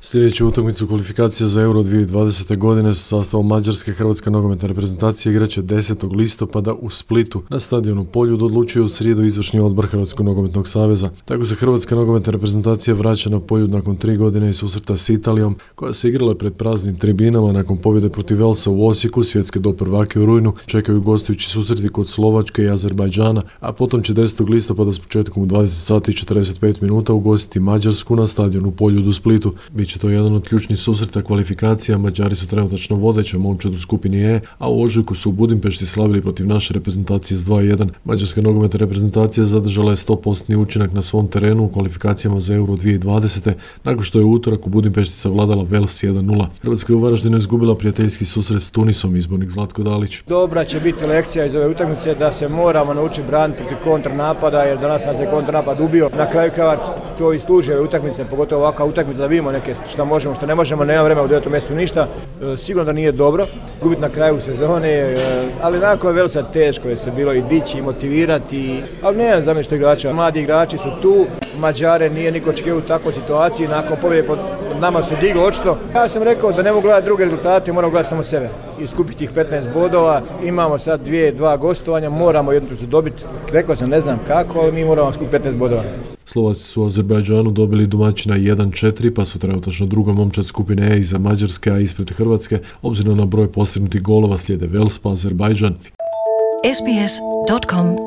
Sljedeću utakmicu kvalifikacija za Euro 2020. godine sa sastavom Mađarske Hrvatska nogometna reprezentacija igraće 10. listopada u Splitu na stadionu Poljud odlučuje u srijedu izvršni odbor Hrvatskog nogometnog saveza. Tako se Hrvatska nogometna reprezentacija vraća na Poljud nakon tri godine i susreta s Italijom koja se igrala pred praznim tribinama nakon pobjede protiv Velsa u Osijeku, svjetske do prvake u rujnu, čekaju gostujući susreti kod Slovačke i Azerbajdžana, a potom će 10. listopada s početkom u 20 sati i 45 minuta ugostiti Mađarsku na stadionu Poljud u Splitu. To jedan od ključnih susreta kvalifikacija, Mađari su trenutačno vodeća momčad u skupini E, a u ožujku su u Budimpešti slavili protiv naše reprezentacije s 2-1. Mađarska nogometna reprezentacija zadržala je 100% učinak na svom terenu u kvalifikacijama za Euro 2020. nakon što je u utorak u Budimpešti savladala Vels 1-0. Hrvatska je u Varaždinu izgubila prijateljski susret s Tunisom, izbornik Zlatko Dalić. Dobra će biti lekcija iz ove utakmice da se moramo naučiti braniti protiv kontrnapada jer danas nas je kontranapad ubio. Na kraju krajeva to i služi ove utakmice, pogotovo ovakva utakmica da vidimo neke šta možemo, šta ne možemo, nema vremena u devetom mjestu ništa. E, sigurno da nije dobro gubiti na kraju sezone, e, ali nakon je Velsa teško je se bilo i dići i motivirati, ali ne znam što igrača. Mladi igrači su tu, Mađare nije niko očekivao u takvoj situaciji, nakon pobjede pod nama se diglo očito. Ja sam rekao da ne mogu gledati druge rezultate, moram gledati samo sebe i skupiti tih 15 bodova. Imamo sad dvije, dva gostovanja, moramo jednu dobiti. Rekao sam ne znam kako, ali mi moramo skupiti 15 bodova. Slovaci su u Azerbajdžanu dobili domaćina 1-4, pa su trenutačno druga momčad skupine E iza Mađarske, a ispred Hrvatske, obzirom na broj postignutih golova slijede Vels pa Azerbajdžan. sbs.com.au